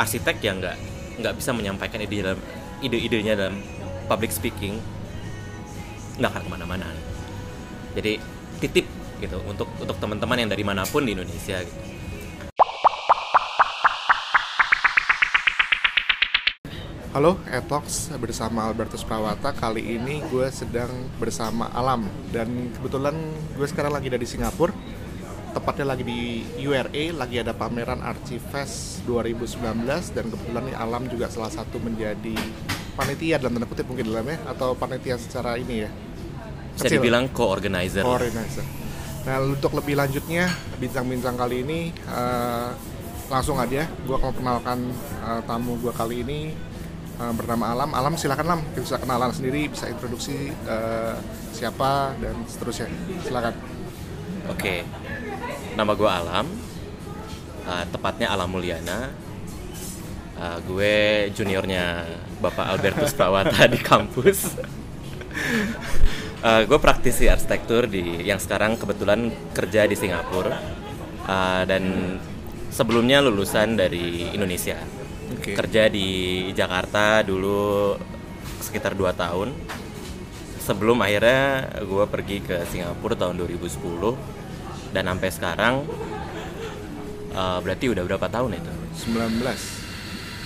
arsitek yang nggak nggak bisa menyampaikan ide dalam ide-idenya dalam public speaking nggak akan ke mana-mana jadi titip gitu untuk untuk teman-teman yang dari mana pun di Indonesia gitu. Halo, Etox bersama Albertus Prawata. Kali ini gue sedang bersama Alam dan kebetulan gue sekarang lagi dari Singapura. Tepatnya lagi di URA, lagi ada pameran Archifest 2019 dan kebetulan nih Alam juga salah satu menjadi panitia dalam tanda kutip mungkin dalamnya atau panitia secara ini ya. bisa Kecil. dibilang co-organizer Organizer. Nah untuk lebih lanjutnya bintang-bintang kali ini eh, langsung aja gue akan perkenalkan eh, tamu gue kali ini eh, bernama Alam. Alam silakan Alam bisa kenalan sendiri, bisa introduksi eh, siapa dan seterusnya. Silakan. Oke, nama gue Alam, Uh, tepatnya Alam Mulyana. Uh, gue juniornya Bapak Albertus Prawata di kampus. Uh, gue praktisi arsitektur di yang sekarang kebetulan kerja di Singapura Uh, dan sebelumnya lulusan dari Indonesia. Oke. Kerja di Jakarta dulu sekitar 2 tahun. Sebelum akhirnya gue pergi ke Singapura tahun 2010 dan sampai sekarang uh, berarti udah berapa tahun itu? 19.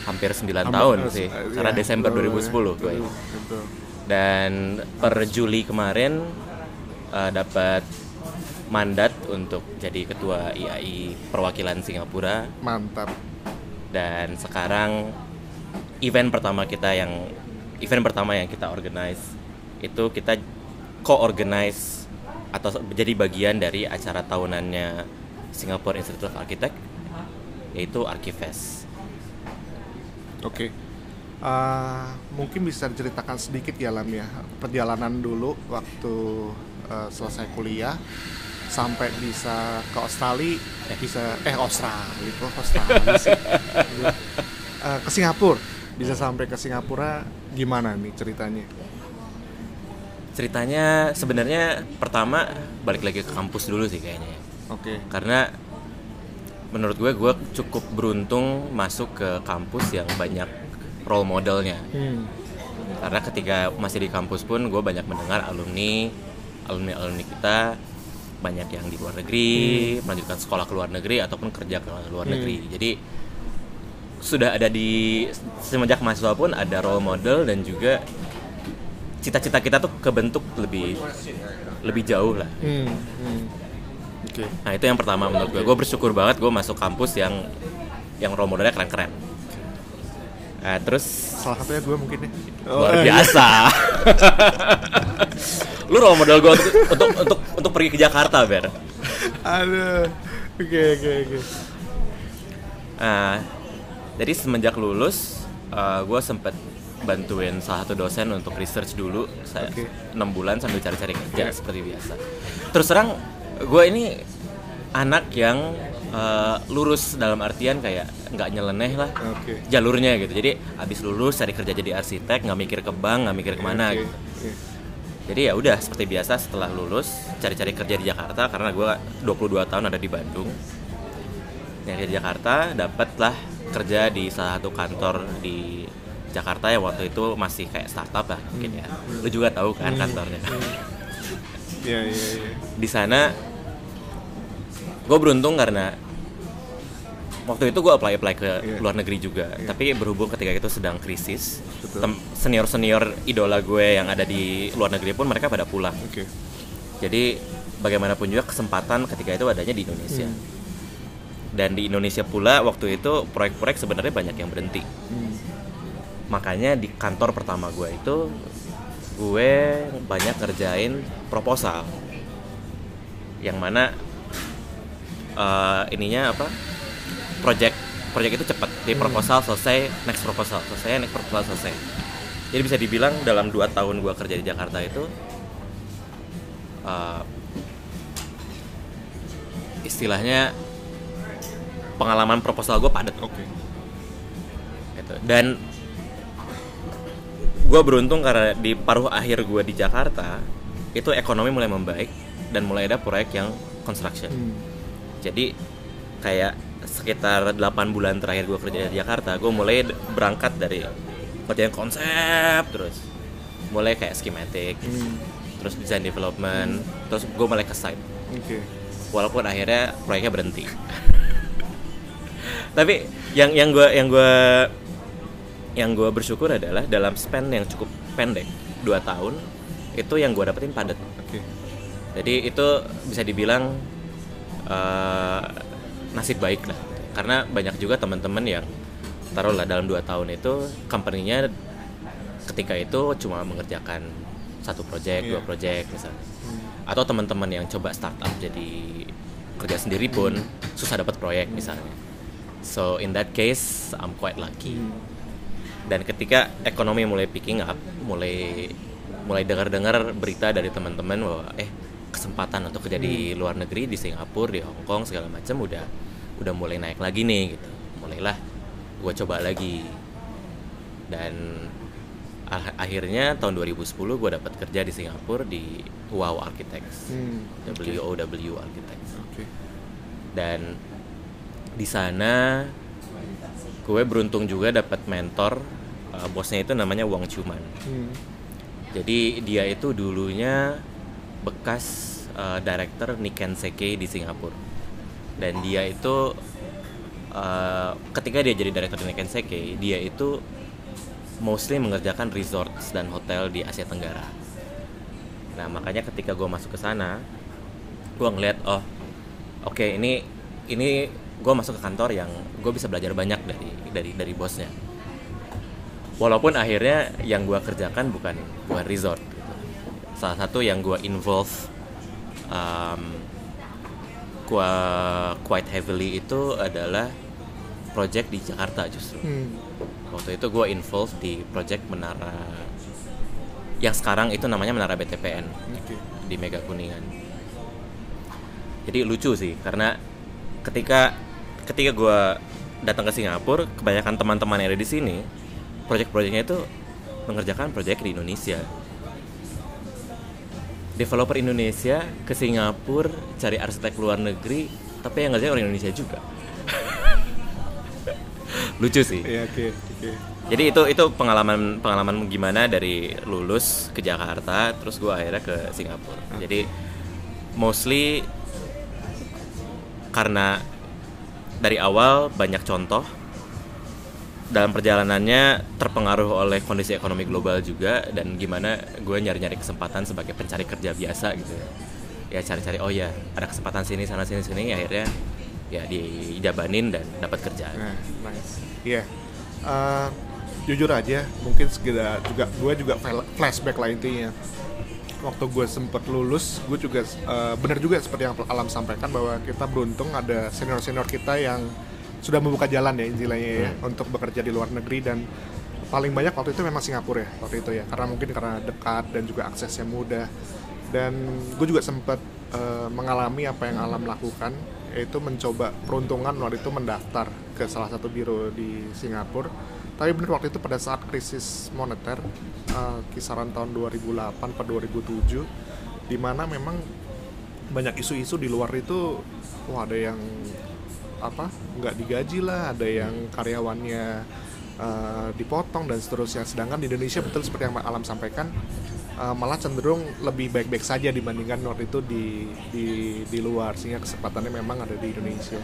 Hampir 9 Hampir- tahun sih. eh, Karena iya, Desember betul, 2010 gue. betul, betul. Dan per Juli kemarin uh, dapat mandat untuk jadi ketua IAI perwakilan Singapura Mantap. dan sekarang event pertama kita yang event pertama yang kita organize itu kita co-organize atau menjadi bagian dari acara tahunannya Singapore Institute of Architect yaitu Archifest. Oke. Eh, mungkin bisa diceritakan sedikit ya Lam ya perjalanan dulu waktu eh, selesai kuliah sampai bisa ke Australia eh bisa eh Australia kok Australia sih Eh, ke Singapura bisa sampai ke Singapura gimana nih ceritanya Ceritanya sebenarnya pertama balik lagi ke kampus dulu sih kayaknya. ya. oke Karena menurut gue gue cukup beruntung masuk ke kampus yang banyak role modelnya. hmm. karena ketika masih di kampus pun gue banyak mendengar alumni alumni alumni kita banyak yang di luar negeri melanjutkan sekolah ke luar negeri ataupun kerja ke luar Hmm. negeri jadi sudah ada di semenjak mahasiswa pun ada role model dan juga cita-cita kita tuh kebentuk lebih lebih jauh lah Hmm. hmm. oke nah itu yang pertama menurut gue gue bersyukur banget gue masuk kampus yang yang role modelnya keren-keren nah, terus salah satunya gue mungkin ya luar eh, biasa. lu role model gue untuk, untuk untuk untuk pergi ke Jakarta, Ber. aduh oke oke oke Nah, jadi semenjak lulus, gue sempet bantuin salah satu dosen untuk research dulu, saya enam bulan sambil cari-cari kerja Iya. seperti biasa. Terus terang, gue ini anak yang eh, lurus dalam artian kayak nggak nyeleneh lah oke jalurnya gitu. Jadi abis lulus cari kerja jadi arsitek, nggak mikir ke bank, nggak mikir ke mana Oke, gitu. oke. Jadi ya udah seperti biasa setelah lulus cari-cari kerja di Jakarta karena gue 22 tahun ada di Bandung. Nyari di Jakarta dapatlah kerja di salah satu kantor di Jakarta yang waktu itu masih kayak startup lah mungkin ya. Lu juga tahu kan kantornya. Iya iya iya. Di sana gue beruntung karena waktu itu gue apply apply ke Iya. luar negeri juga. Tapi berhubung ketika itu sedang krisis, Betul. senior senior idola gue yang ada di luar negeri pun mereka pada pulang. Oke. Jadi bagaimanapun juga kesempatan ketika itu adanya di Indonesia. Hmm. Dan di Indonesia pula waktu itu proyek-proyek sebenarnya banyak yang berhenti. Hmm. Makanya di kantor pertama gue itu gue banyak kerjain proposal. Yang mana eh, ininya apa? Project project itu cepat. Di proposal selesai, next proposal selesai, next proposal selesai. Jadi bisa dibilang dalam 2 tahun gue kerja di Jakarta itu eh, istilahnya pengalaman proposal gue padat Oke. gitu. dan gue beruntung karena di paruh akhir gue di Jakarta itu ekonomi mulai membaik dan mulai ada proyek yang construction Hmm. jadi kayak sekitar 8 bulan terakhir gue kerja di Jakarta gue mulai berangkat dari kerjaan konsep terus mulai kayak schematic Hmm, terus design development terus gue mulai ke site Oke. walaupun akhirnya proyeknya berhenti tapi yang yang gue yang gue yang gue bersyukur adalah dalam span yang cukup pendek dua tahun itu yang gue dapetin padat. Oke. jadi itu bisa dibilang eh, nasib baik lah. Karena banyak juga teman-teman yang taruhlah dalam dua tahun itu company-nya ketika itu cuma mengerjakan satu project dua Iya. project misalnya. Hmm, atau teman-teman yang coba startup jadi kerja sendiri pun susah dapat proyek misalnya. So in that case I'm quite lucky. Hmm, dan ketika ekonomi mulai picking up mulai mulai dengar-dengar berita dari teman-teman bahwa eh kesempatan untuk kerja di luar negeri di Singapura di Hong Kong segala macam udah udah mulai naik lagi nih gitu. Mulailah gue coba lagi. Dan ah- akhirnya tahun 2010 gue dapat kerja di Singapura di Wow Architects. Hmm, WOW Architects. Oke. dan di sana gue beruntung juga dapat mentor uh, bosnya itu namanya Wang Chuman Hmm, jadi dia itu dulunya bekas uh, director Nikken Seikei di Singapura. Dan dia itu uh, ketika dia jadi director di Nikken Seikei dia itu mostly mengerjakan resorts dan hotel di Asia Tenggara. Nah makanya ketika gue masuk ke sana gue ngeliat oh oke ini ini gue masuk ke kantor yang gue bisa belajar banyak dari dari dari bosnya walaupun akhirnya yang gue kerjakan bukan bukan resort gitu. salah satu yang gue involve um, gua quite heavily itu adalah project di Jakarta justru hmm, waktu itu gue involve di project menara yang sekarang itu namanya menara BTPN Oke. di Mega Kuningan. Jadi lucu sih karena ketika ketika gue datang ke Singapura, kebanyakan teman-teman yang ada di sini, proyek-proyeknya itu mengerjakan proyek di Indonesia. Developer Indonesia ke Singapura cari arsitek luar negeri, tapi yang ngerjain orang Indonesia juga. lucu sih. Iya, oke, oke. Jadi itu itu pengalaman pengalaman gimana dari lulus ke Jakarta terus gue akhirnya ke Singapura. Jadi mostly karena dari awal banyak contoh dalam perjalanannya terpengaruh oleh kondisi ekonomi global juga dan gimana gue nyari-nyari kesempatan sebagai pencari kerja biasa gitu ya. Ya cari-cari oh ya ada kesempatan sini sana sini sini akhirnya ya dijabanin dan dapat kerjaan. Nah, nice. Iya. Eh, jujur aja, mungkin segera juga gue juga fl- flashback lah intinya. Waktu gue sempet lulus, gue juga eh, bener juga seperti yang Alam sampaikan bahwa kita beruntung ada senior-senior kita yang sudah membuka jalan ya istilahnya ya untuk bekerja di luar negeri dan paling banyak waktu itu memang Singapura ya waktu itu ya karena mungkin karena dekat dan juga aksesnya mudah. Dan gue juga sempat eh, mengalami apa yang alam lakukan yaitu mencoba peruntungan waktu itu mendaftar ke salah satu biro di Singapura tapi benar waktu itu pada saat krisis moneter eh, kisaran tahun 2008 ke 2007 di mana memang banyak isu-isu di luar itu wah ada yang apa nggak digaji lah ada yang karyawannya eh, dipotong dan seterusnya. Sedangkan di Indonesia betul seperti yang Pak Alam sampaikan eh, malah cenderung lebih baik-baik saja dibandingkan waktu itu di di di luar sehingga kesempatannya memang ada di Indonesia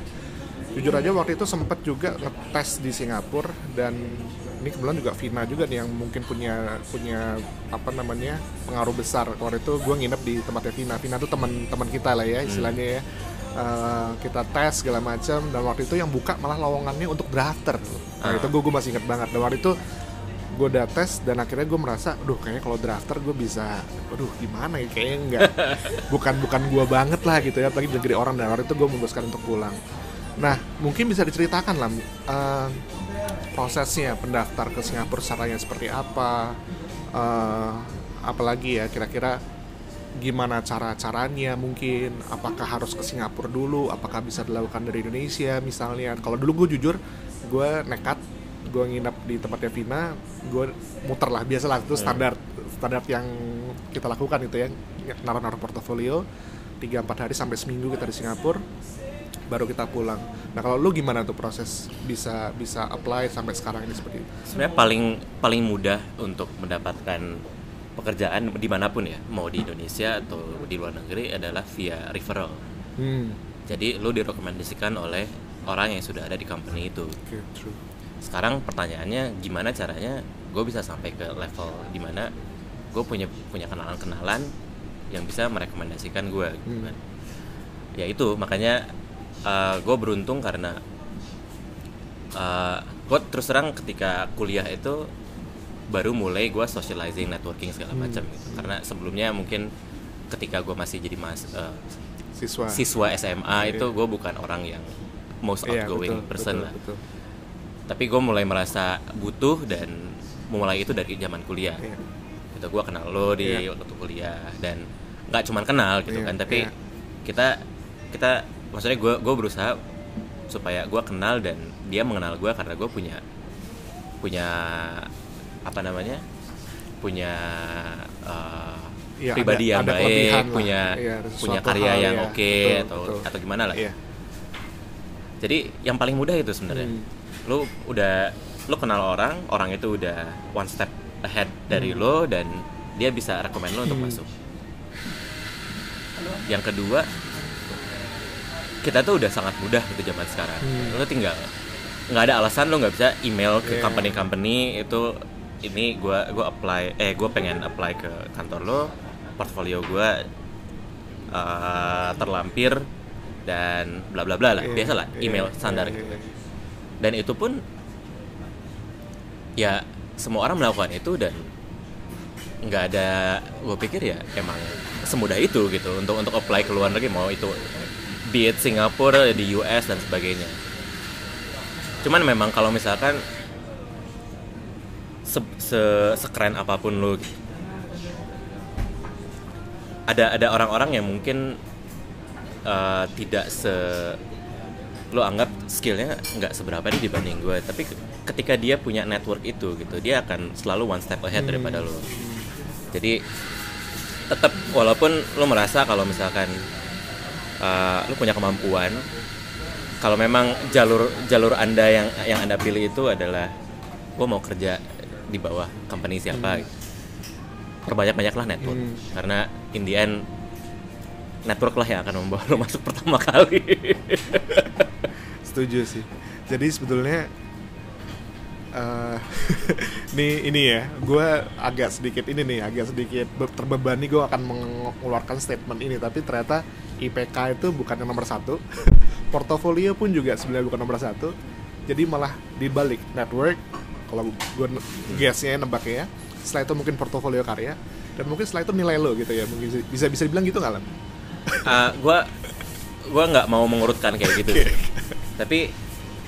jujur aja waktu itu sempat juga ngetes di Singapura dan ini kebetulan juga Vina juga nih yang mungkin punya punya apa namanya pengaruh besar. Waktu itu gue nginep di tempatnya Vina. Vina tuh teman-teman kita lah ya istilahnya ya. Eh, kita tes segala macam dan waktu itu yang buka malah lowongannya untuk drafter. Nah Ah. itu gue gue masih inget banget. Dan waktu itu gue udah tes dan akhirnya gue merasa aduh kayaknya kalau drafter gue bisa aduh gimana ya? Kayaknya enggak bukan bukan gue banget lah gitu ya apalagi negeri orang. Dan waktu itu gue memutuskan untuk pulang nah mungkin bisa diceritakan lah eh, prosesnya pendaftar ke Singapura caranya seperti apa eh, apalagi ya kira-kira gimana cara caranya mungkin apakah harus ke Singapura dulu apakah bisa dilakukan dari Indonesia misalnya. Kalau dulu gue jujur gue nekat gue nginap di tempatnya Vina gue muter lah biasa lah itu standar standar yang kita lakukan itu ya naruh-naruh portofolio 3-4 hari sampai seminggu kita di Singapura baru kita pulang. Nah kalau lu gimana tuh proses bisa bisa apply sampai sekarang ini seperti itu? sebenarnya paling paling mudah untuk mendapatkan pekerjaan di mana pun ya mau di Indonesia atau di luar negeri adalah via referral Hmm, jadi lu direkomendasikan oleh orang yang sudah ada di company itu oke true. sekarang pertanyaannya gimana caranya gue bisa sampai ke level di mana gue punya punya kenalan-kenalan yang bisa merekomendasikan gue gitu Hmm. kan. ya itu makanya gue beruntung karena gue terus terang ketika kuliah itu baru mulai gue socializing networking segala Hmm. macam gitu karena sebelumnya mungkin ketika gue masih jadi mas eh, Siswa. siswa SMA Iya. itu gue bukan orang yang most Iya, outgoing betul, person betul, lah betul. tapi gue mulai merasa butuh dan mulai itu dari zaman kuliah Iya. gitu gue kenal lo di Iya. waktu kuliah dan nggak cuman kenal gitu Iya, kan tapi iya. kita kita maksudnya gue gue berusaha supaya gue kenal dan dia mengenal gue karena gue punya punya apa namanya punya uh, Iya, pribadi ada- yang ada baik punya ada punya karya yang ya. oke Betul, atau betul. atau gimana lah Iya. jadi yang paling mudah itu sebenarnya Hmm. lu udah lu kenal orang orang itu udah one step ahead dari Hmm. lo dan dia bisa rekomend lo untuk Hmm. masuk yang kedua kita tuh udah sangat mudah gitu zaman sekarang Hmm. lo tinggal nggak ada alasan lo nggak bisa email ke Yeah. company-company itu ini gua gua apply eh gue pengen apply ke kantor lo portfolio gua uh, terlampir dan bla bla bla lah Iya, biasa lah iya, email iya, standar iya, gitu iya. dan itu pun ya semua orang melakukan itu dan nggak ada gue pikir ya emang semudah itu gitu untuk untuk apply ke luar negeri mau itu be it Singapura di US dan sebagainya. Cuman memang kalau misalkan se, se- sekeren apa pun lu gitu, ada ada orang-orang yang mungkin uh, tidak se lo anggap skillnya nggak seberapa nih dibanding gue tapi ke- ketika dia punya network itu gitu dia akan selalu one step ahead Hmm. daripada lo jadi tetap walaupun lo merasa kalau misalkan uh, lo punya kemampuan kalau memang jalur jalur anda yang yang anda pilih itu adalah gue mau kerja di bawah company siapa gitu. perbanyak banyaklah network Hmm. karena in the end network lah yang akan membawa lo masuk pertama kali Setuju sih. Jadi sebetulnya eh nih ini ya, gue agak sedikit ini nih, agak sedikit be- terbebani gue akan mengeluarkan statement ini, tapi ternyata IPK itu bukan yang nomor satu, portofolio pun juga sebenarnya bukan nomor satu, jadi malah dibalik network, kalau gue guessnya nebaknya ya, setelah itu mungkin portofolio karya, dan mungkin setelah itu nilai lo gitu ya, mungkin bisa bisa dibilang gitu nggak Lam? uh, gua gua nggak mau mengurutkan kayak gitu sih. tapi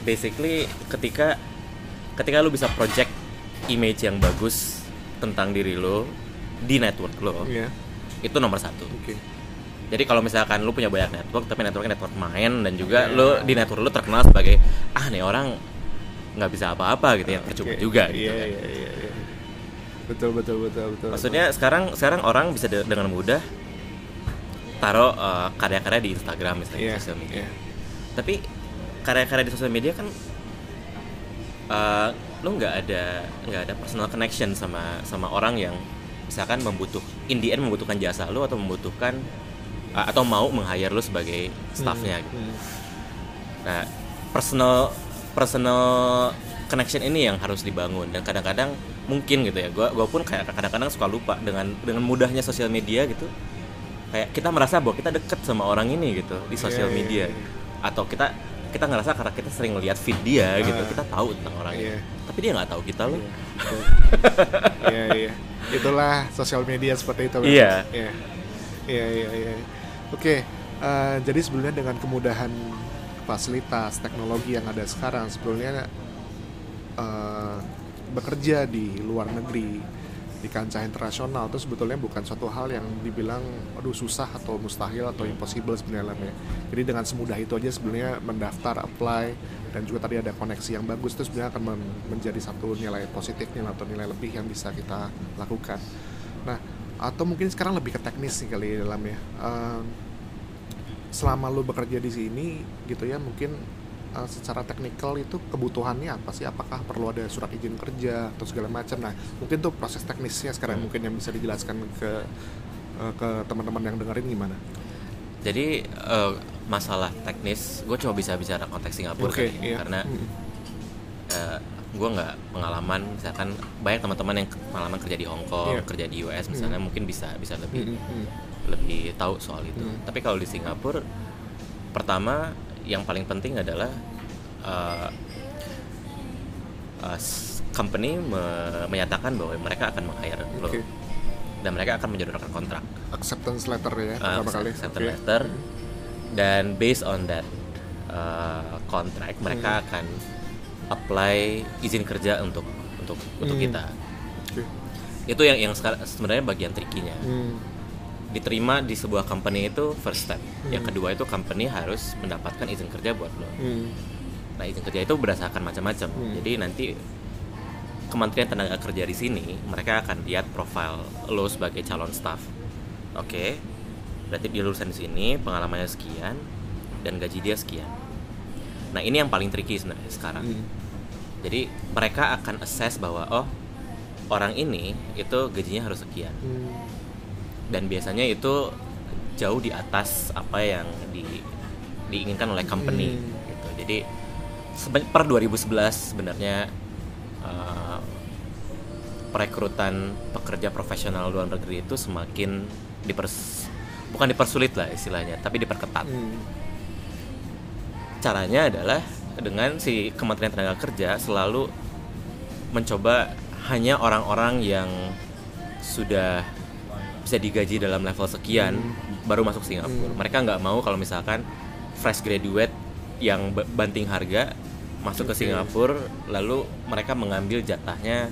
basically ketika ketika lu bisa project image yang bagus tentang diri lo di network lo Iya, itu nomor satu oke. Jadi kalau misalkan lu punya banyak network tapi networknya network main dan juga Iya. lu di network lu terkenal sebagai ah nih orang nggak bisa apa-apa gitu ya percuma Oke. juga gitu Iya, kan. iya, iya, iya. Betul, betul, betul, betul. Maksudnya sekarang sekarang orang bisa de- dengan mudah taruh uh, karya-karya di Instagram misalnya Iya, di sosial media. iya. Tapi karya-karya di sosial media kan uh, lu nggak ada nggak ada personal connection sama sama orang yang misalkan membutuh in the end membutuhkan jasa lu atau membutuhkan uh, atau mau meng-hire lu sebagai staffnya gitu. Hmm, Nah, personal personal connection ini yang harus dibangun dan kadang-kadang mungkin gitu ya. Gua gua pun kayak kadang-kadang suka lupa dengan dengan mudahnya sosial media gitu. Kayak kita merasa bahwa kita deket sama orang ini gitu di sosial Iya, iya, media. iya. Atau kita kita ngerasa karena kita sering ngeliat feed dia gitu, Ah. kita tahu tentang orang Iya. ini. Tapi dia nggak tahu kita loh. Betul. Iya, iya. Itulah sosial media seperti itu. Iya. Iya, iya, iya. iya. Oke, eh, jadi sebenarnya dengan kemudahan fasilitas teknologi yang ada sekarang, sebetulnya eh, bekerja di luar negeri di kancah internasional itu sebetulnya bukan suatu hal yang dibilang aduh susah atau mustahil atau impossible sebenarnya ya. Jadi dengan semudah itu aja sebenarnya mendaftar, apply dan juga tadi ada koneksi yang bagus itu sebenarnya akan men- menjadi satu nilai positif nih atau nilai lebih yang bisa kita lakukan. Atau mungkin sekarang lebih ke teknis sih kali ya, dalam ya. Ehm, selama lu bekerja di sini gitu ya mungkin uh, secara teknikal itu kebutuhannya apa sih apakah perlu ada surat izin kerja atau segala macam nah mungkin tuh proses teknisnya sekarang Hmm. mungkin yang bisa dijelaskan ke uh, ke teman-teman yang dengerin gimana Jadi eh, masalah teknis, gue cuma bisa bicara konteks Singapura Oke, kali ya, iya. karena Mm. Gue nggak pengalaman, misalkan banyak teman-teman yang pengalaman kerja di Hong Kong, Iya. kerja di US misalnya, mungkin bisa bisa lebih Mm, mm, mm. lebih tahu soal itu. Hmm. Tapi kalau di Singapura, pertama yang paling penting adalah uh, uh, company me- menyatakan bahwa mereka akan meng-hire lo Oke. dan mereka akan menyodorkan kontrak acceptance letter ya uh, pertama kali acceptance Oke. letter dan based on that uh, contract mereka Hmm. akan apply izin kerja untuk untuk untuk Hmm. kita Oke. itu yang yang sebenarnya bagian trikinya Hmm. diterima di sebuah company itu first step. Yang Hmm. kedua itu company harus mendapatkan izin kerja buat lo. Hmm. Nah izin kerja itu berdasarkan macam-macam. Hmm. Jadi nanti Kementerian Tenaga Kerja di sini mereka akan lihat profile lo sebagai calon staff. Oke, berarti dia lulusan di sini, pengalamannya sekian dan gaji dia sekian. Nah ini yang paling tricky sebenarnya sekarang. Hmm. Jadi mereka akan assess bahwa oh orang ini itu gajinya harus sekian Hmm. dan biasanya itu jauh di atas apa yang di, diinginkan oleh company Hmm. gitu. Jadi per 2011 sebenarnya uh, perekrutan pekerja profesional luar negeri itu semakin dipers bukan dipersulit lah istilahnya, tapi diperketat. Hmm. Caranya adalah dengan si Kementerian Tenaga Kerja selalu mencoba hanya orang-orang yang sudah bisa digaji dalam level sekian baru masuk Singapura. Hmm. Mereka nggak mau kalau misalkan fresh graduate yang ba- banting harga masuk ke Oke. Singapura lalu mereka mengambil jatahnya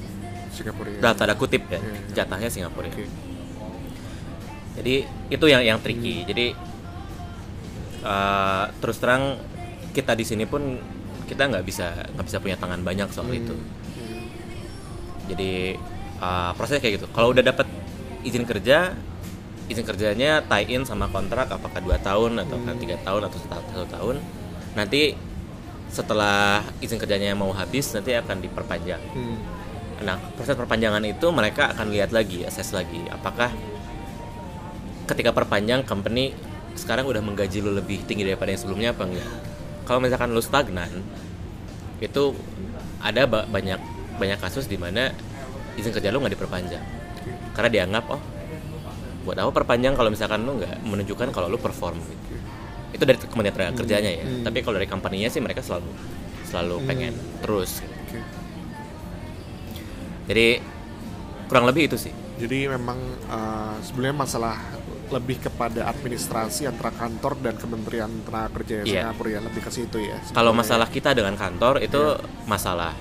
Singapura dalam tanda kutip ya Iya. jatahnya Singapura. Oke. Jadi itu yang yang tricky. Jadi uh, terus terang kita di sini pun kita nggak bisa nggak bisa punya tangan banyak soal Hmm. itu. Hmm. Jadi uh, prosesnya kayak gitu. Kalau udah dapat izin kerja, izin kerjanya tie in sama kontrak apakah dua tahun atau Hmm. tiga tahun atau satu, satu tahun. Nanti setelah izin kerjanya mau habis nanti akan diperpanjang. Hmm. Nah, proses perpanjangan itu mereka akan lihat lagi, assess lagi, apakah ketika perpanjang company sekarang udah menggaji lu lebih tinggi daripada yang sebelumnya apa enggak? Kalau misalkan lu stagnan, itu ada ba- banyak banyak kasus di mana izin kerja lu nggak diperpanjang karena dianggap oh buat apa perpanjang kalau misalkan lu nggak menunjukkan kalau lu perform gitu. Itu dari kementerian tenaga kerjanya ya. Hmm. Tapi kalau dari company-nya sih mereka selalu selalu Hmm. pengen terus. Jadi kurang lebih itu sih. Jadi memang uh, sebenarnya masalah lebih kepada administrasi antara kantor dan Kementerian Tenaga Kerja Iya. Singapura ya lebih ke situ ya. Kalau sebenarnya. masalah kita dengan kantor itu Iya. masalah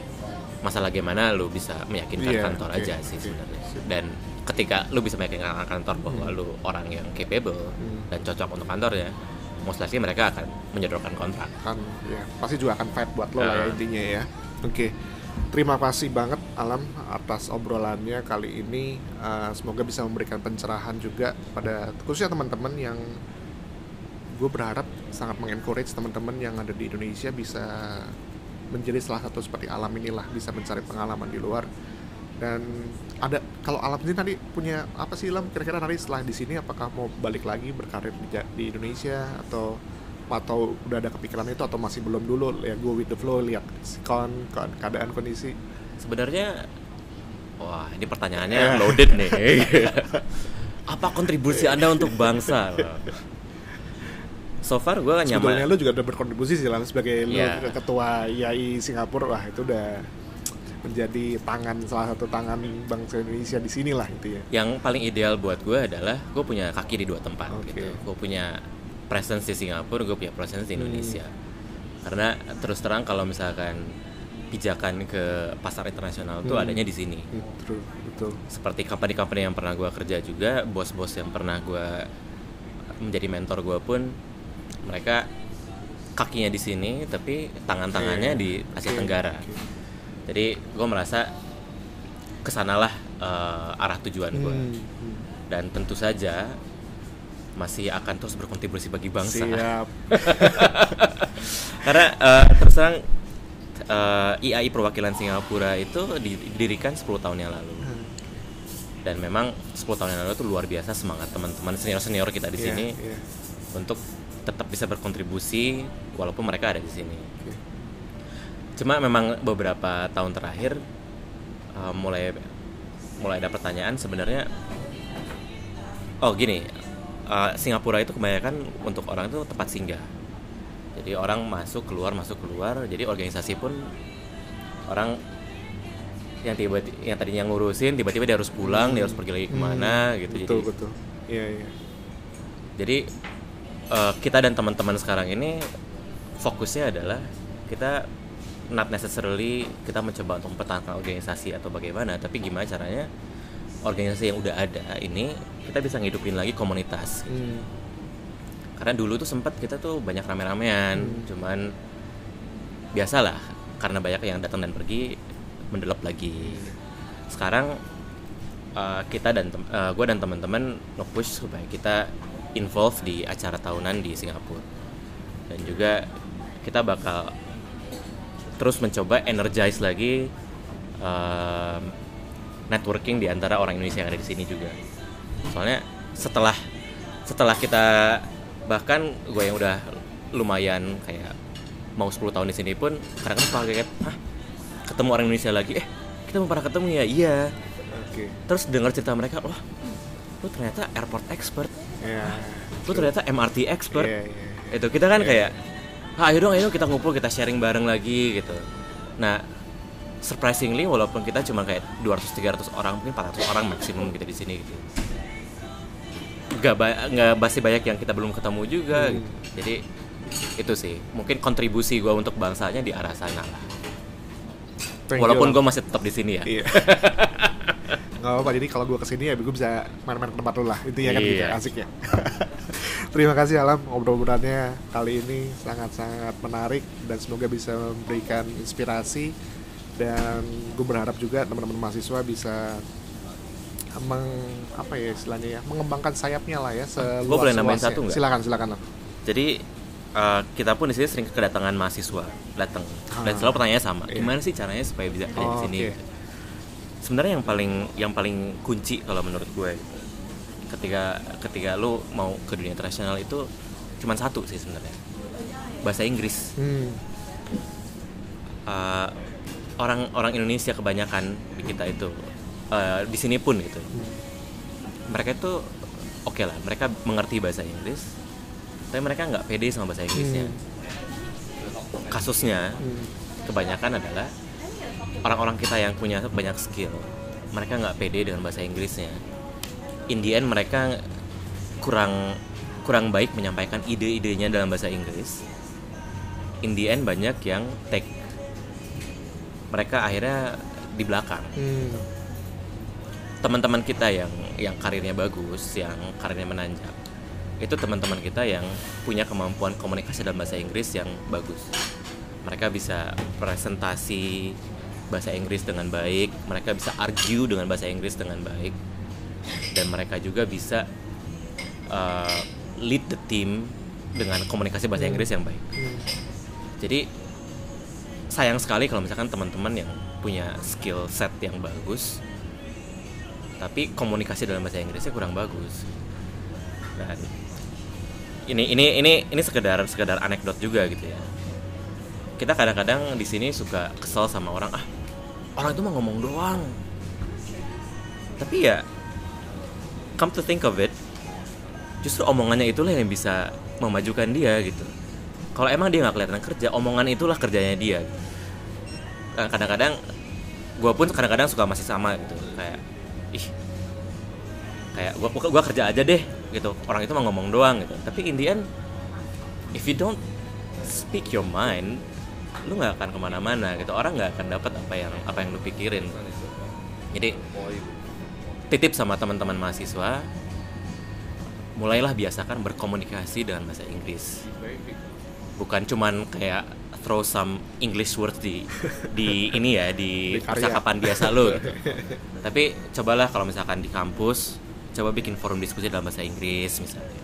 masalah gimana lu bisa meyakinkan Iya, kantor oke, aja sih oke. sebenarnya. Dan ketika lu bisa meyakinkan kantor bahwa lu orang yang capable Hmm. dan cocok untuk kantornya, most likely mereka akan menyodorkan kontrak. kan ya pasti juga akan fight buat lo lah ya Ah. intinya ya. Oke. Terima kasih banget Alam atas obrolannya kali ini. Uh, semoga bisa memberikan pencerahan juga pada khususnya teman-teman yang gue berharap sangat mengencourage teman-teman yang ada di Indonesia bisa menjadi salah satu seperti Alam inilah bisa mencari pengalaman di luar dan ada kalau Alam ini tadi punya apa sih Alam kira-kira nanti setelah di sini apakah mau balik lagi berkarir di, di Indonesia atau atau udah ada kepikiran itu atau masih belum dulu ya go with the flow lihat kon, kon keadaan kondisi Sebenarnya wah, ini Eh. pertanyaannya loaded nih. Apa kontribusi Anda untuk bangsa? So far gue sebetulnya nyaman. lu juga udah berkontribusi sih Lam sebagai lu Iya. ketua IAI Singapura wah itu udah menjadi tangan salah satu tangan bangsa Indonesia di sinilah itu ya Yang paling ideal buat gue adalah gue punya kaki di dua tempat Oke. gitu. Gue punya presence di Singapura, gue punya presence di Hmm. Indonesia. Karena terus terang kalau misalkan pijakan ke pasar internasional tuh Hmm. adanya di sini. betul betul Seperti company-company yang pernah gue kerja juga, bos-bos yang pernah gue menjadi mentor gue pun mereka kakinya di sini, tapi tangan-tangannya Oke. di Asia Oke. Tenggara. Oke. Jadi gue merasa ke sanalah eh, arah tujuan gue Hmm, hmm. dan tentu saja masih akan terus berkontribusi bagi bangsa Siap. karena eh, terus terang eh, IAI perwakilan Singapura itu didirikan 10 tahun yang lalu Hmm. dan memang 10 tahun yang lalu itu luar biasa semangat teman-teman senior-senior kita di Iya, sini iya. untuk tetap bisa berkontribusi walaupun mereka ada di sini. Oke. Cuma memang beberapa tahun terakhir uh, mulai mulai ada pertanyaan sebenarnya oh gini uh, Singapura itu kebanyakan untuk orang itu tempat singgah. Jadi orang masuk keluar masuk keluar. Jadi organisasi pun orang yang tiba yang tadinya ngurusin tiba-tiba dia harus pulang dia harus pergi lagi ke mana Hmm, gitu Betul, jadi betul. Iya, iya. jadi eh, kita dan teman-teman sekarang ini fokusnya adalah kita not necessarily kita mencoba untuk mempertahankan organisasi atau bagaimana, tapi gimana caranya organisasi yang udah ada ini kita bisa ngidupin lagi komunitas. Hmm. Karena dulu tuh sempat kita tuh banyak rame-ramean, Hmm. cuman biasalah karena banyak yang datang dan pergi mendelap lagi. Sekarang uh, kita dan gue dan teman-teman nge-push supaya kita involve di acara tahunan di Singapura dan juga kita bakal terus mencoba energize lagi um, networking di antara orang Indonesia yang ada di sini juga soalnya setelah setelah kita bahkan gue yang udah lumayan kayak mau 10 tahun di sini pun kadang-kadang suka kaget Hah, ketemu orang Indonesia lagi eh kita mau pernah ketemu ya iya Oke. terus dengar cerita mereka wah lu ternyata airport expert Iya. lu ternyata MRT expert Iya, iya, iya. itu kita kan Iya. kayak ah, ayo dong ayo dong kita ngumpul kita sharing bareng lagi gitu nah surprisingly walaupun kita cuma kayak 200 300 orang mungkin 400 orang maksimum gitu di sini gitu nggak ba- nggak masih banyak yang kita belum ketemu juga Hmm. gitu. jadi itu sih mungkin kontribusi gua untuk bangsanya di arah sana lah Thank walaupun gue masih tetap di sini ya Iya. Gak apa-apa, jadi kalau gue ke sini ya gue bisa main-main ke tempat lu lah Intinya kan gitu, Iya. asik ya Terima kasih Alam, ngobrol-ngobrolannya kali ini sangat-sangat menarik Dan semoga bisa memberikan inspirasi Dan gue berharap juga teman-teman mahasiswa bisa meng, apa ya istilahnya ya, mengembangkan sayapnya lah ya seluas Gua boleh nambahin satu nggak? Silakan, silakan Lam. Jadi uh, kita pun di sini sering kedatangan mahasiswa datang dan Ah. selalu pertanyaannya sama, Iya. gimana sih caranya supaya bisa kerja di Oh, sini? oke. gitu. Sebenarnya yang paling yang paling kunci kalau menurut gue ketika ketika lu mau ke dunia internasional itu cuma satu sih sebenarnya bahasa Inggris. Hmm. Uh, orang orang Indonesia kebanyakan di kita itu uh, di sini pun gitu. Mereka itu oke lah, mereka mengerti bahasa Inggris, tapi mereka nggak pede sama bahasa Inggrisnya. Kasusnya Hmm. kebanyakan adalah orang-orang kita yang punya banyak skill mereka nggak pede dengan bahasa Inggrisnya in the end mereka kurang kurang baik menyampaikan ide-idenya dalam bahasa Inggris in the end banyak yang take mereka akhirnya di belakang Hmm. teman-teman kita yang yang karirnya bagus yang karirnya menanjak itu teman-teman kita yang punya kemampuan komunikasi dalam bahasa Inggris yang bagus mereka bisa presentasi bahasa Inggris dengan baik mereka bisa argue dengan bahasa Inggris dengan baik dan mereka juga bisa uh, lead the team dengan komunikasi bahasa Inggris yang baik Hmm. jadi sayang sekali kalau misalkan teman-teman yang punya skill set yang bagus tapi komunikasi dalam bahasa Inggrisnya kurang bagus. Dan ini ini ini ini sekedar sekedar anekdot juga gitu ya. Kita kadang-kadang di sini suka kesel sama orang ah orang itu mah ngomong doang. Tapi ya come to think of it justru omongannya itulah yang bisa memajukan dia gitu kalau emang dia nggak kelihatan kerja omongan itulah kerjanya dia. Nah, kadang-kadang gue pun kadang-kadang suka masih sama gitu. Kayak ih kayak gua gua kerja aja deh gitu. Orang itu mah ngomong doang gitu. Tapi in the end if you don't speak your mind lu nggak akan ke mana-mana gitu. Orang nggak akan dapat apa yang apa yang lu pikirin. Jadi titip sama teman-teman mahasiswa mulailah biasakan berkomunikasi dengan bahasa Inggris bukan cuman kayak throw some English words di di ini ya di Di percakapan biasa lo gitu. tapi cobalah kalau misalkan di kampus coba bikin forum diskusi dalam bahasa Inggris misalnya.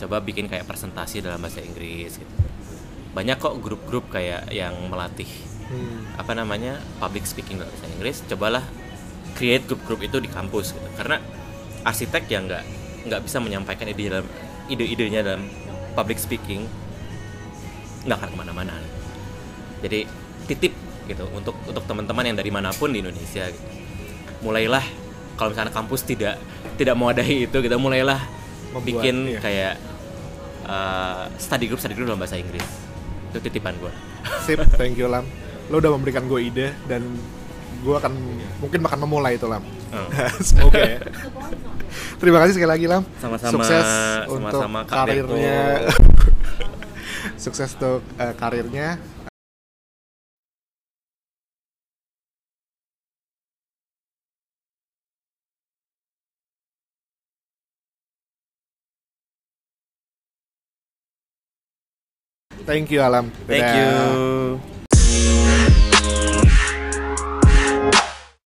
Coba bikin kayak presentasi dalam bahasa Inggris gitu. Banyak kok grup-grup kayak yang melatih Hmm. apa namanya public speaking dalam bahasa Inggris cobalah create grup-grup itu di kampus gitu. Karena arsitek yang nggak nggak bisa menyampaikan ide dalam ide-idenya dalam public speaking nggak akan ke mana-mana jadi titip gitu untuk untuk teman-teman yang dari mana pun di Indonesia gitu. mulailah kalau misalnya kampus tidak tidak mewadahi itu kita mulailah Membuat, bikin iya. kayak uh, study group study group dalam bahasa Inggris itu titipan gue Sip, thank you Lam. Lo udah memberikan gue ide dan gue akan mungkin akan memulai itu Lam. Oh. Semoga ya. Terima kasih sekali lagi Lam. Sama-sama, Sukses sama-sama, untuk karirnya. Sukses untuk eh, karirnya. Thank you Alam. thank Dadah. you